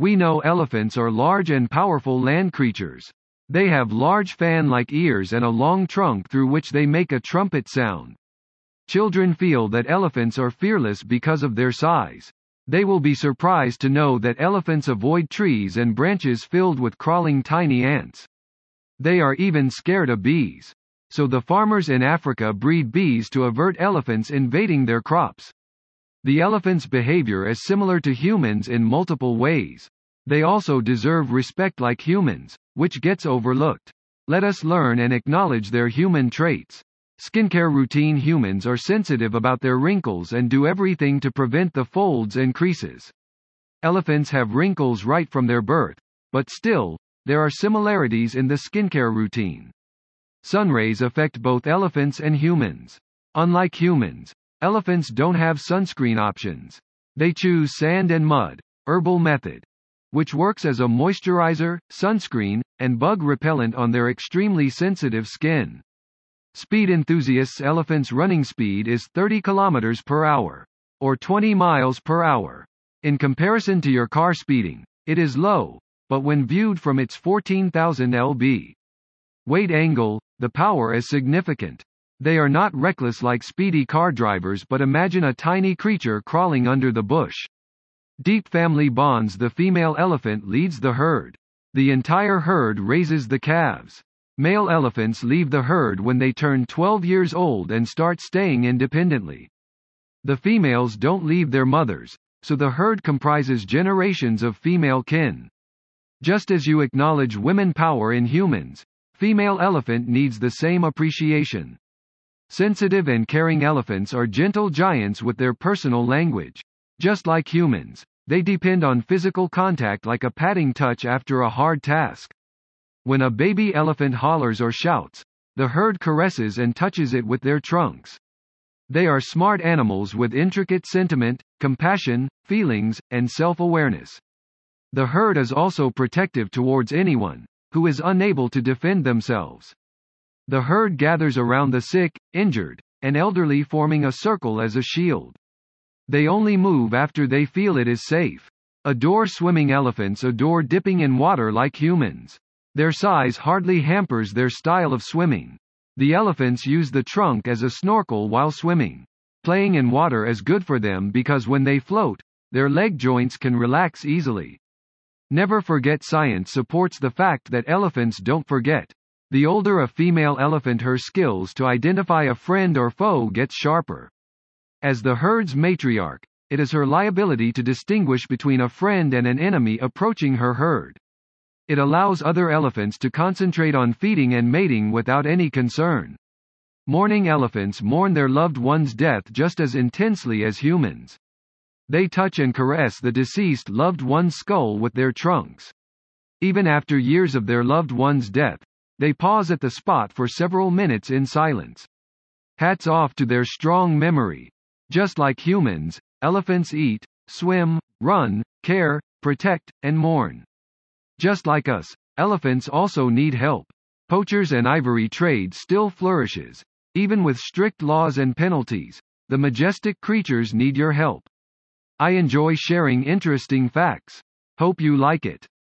We know elephants are large and powerful land creatures. They have large fan-like ears and a long trunk through which they make a trumpet sound. Children feel that elephants are fearless because of their size. They will be surprised to know that elephants avoid trees and branches filled with crawling tiny ants. They are even scared of bees. So the farmers in Africa breed bees to avert elephants invading their crops. The elephant's behavior is similar to humans in multiple ways. They also deserve respect like humans, which gets overlooked. Let us learn and acknowledge their human traits. Skincare routine Humans are sensitive about their wrinkles and do everything to prevent the folds and creases. Elephants have wrinkles right from their birth, but still, there are similarities in the skincare routine. Sunrays affect both elephants and humans. Unlike humans, elephants don't have sunscreen options. They choose sand and mud, herbal method, which works as a moisturizer, sunscreen, and bug repellent on their extremely sensitive skin. Speed enthusiasts elephant's running speed is 30 km per hour, or 20 miles per hour. In comparison to your car speeding, it is low, but when viewed from its 14,000 lb weight angle, the power is significant. They are not reckless like speedy car drivers but imagine a tiny creature crawling under the bush. Deep family bonds The female elephant leads the herd. The entire herd raises the calves. Male elephants leave the herd when they turn 12 years old and start staying independently. The females don't leave their mothers, so the herd comprises generations of female kin. Just as you acknowledge women power in humans, female elephant needs the same appreciation. Sensitive and caring elephants are gentle giants with their personal language. Just like humans, they depend on physical contact like a patting touch after a hard task. When a baby elephant hollers or shouts, the herd caresses and touches it with their trunks. They are smart animals with intricate sentiment, compassion, feelings, and self-awareness. The herd is also protective towards anyone who is unable to defend themselves. The herd gathers around the sick, injured, and elderly forming a circle as a shield. They only move after they feel it is safe. Adore swimming elephants adore dipping in water like humans. Their size hardly hampers their style of swimming. The elephants use the trunk as a snorkel while swimming. Playing in water is good for them because when they float, their leg joints can relax easily. Never forget science supports the fact that elephants don't forget. The older a female elephant her skills to identify a friend or foe gets sharper. As the herd's matriarch, it is her liability to distinguish between a friend and an enemy approaching her herd. It allows other elephants to concentrate on feeding and mating without any concern. Mourning elephants mourn their loved one's death just as intensely as humans. They touch and caress the deceased loved one's skull with their trunks. Even after years of their loved one's death, they pause at the spot for several minutes in silence. Hats off to their strong memory. Just like humans, elephants eat, swim, run, care, protect, and mourn. Just like us, elephants also need help. Poachers and ivory trade still flourishes. Even with strict laws and penalties, the majestic creatures need your help. I enjoy sharing interesting facts. Hope you like it.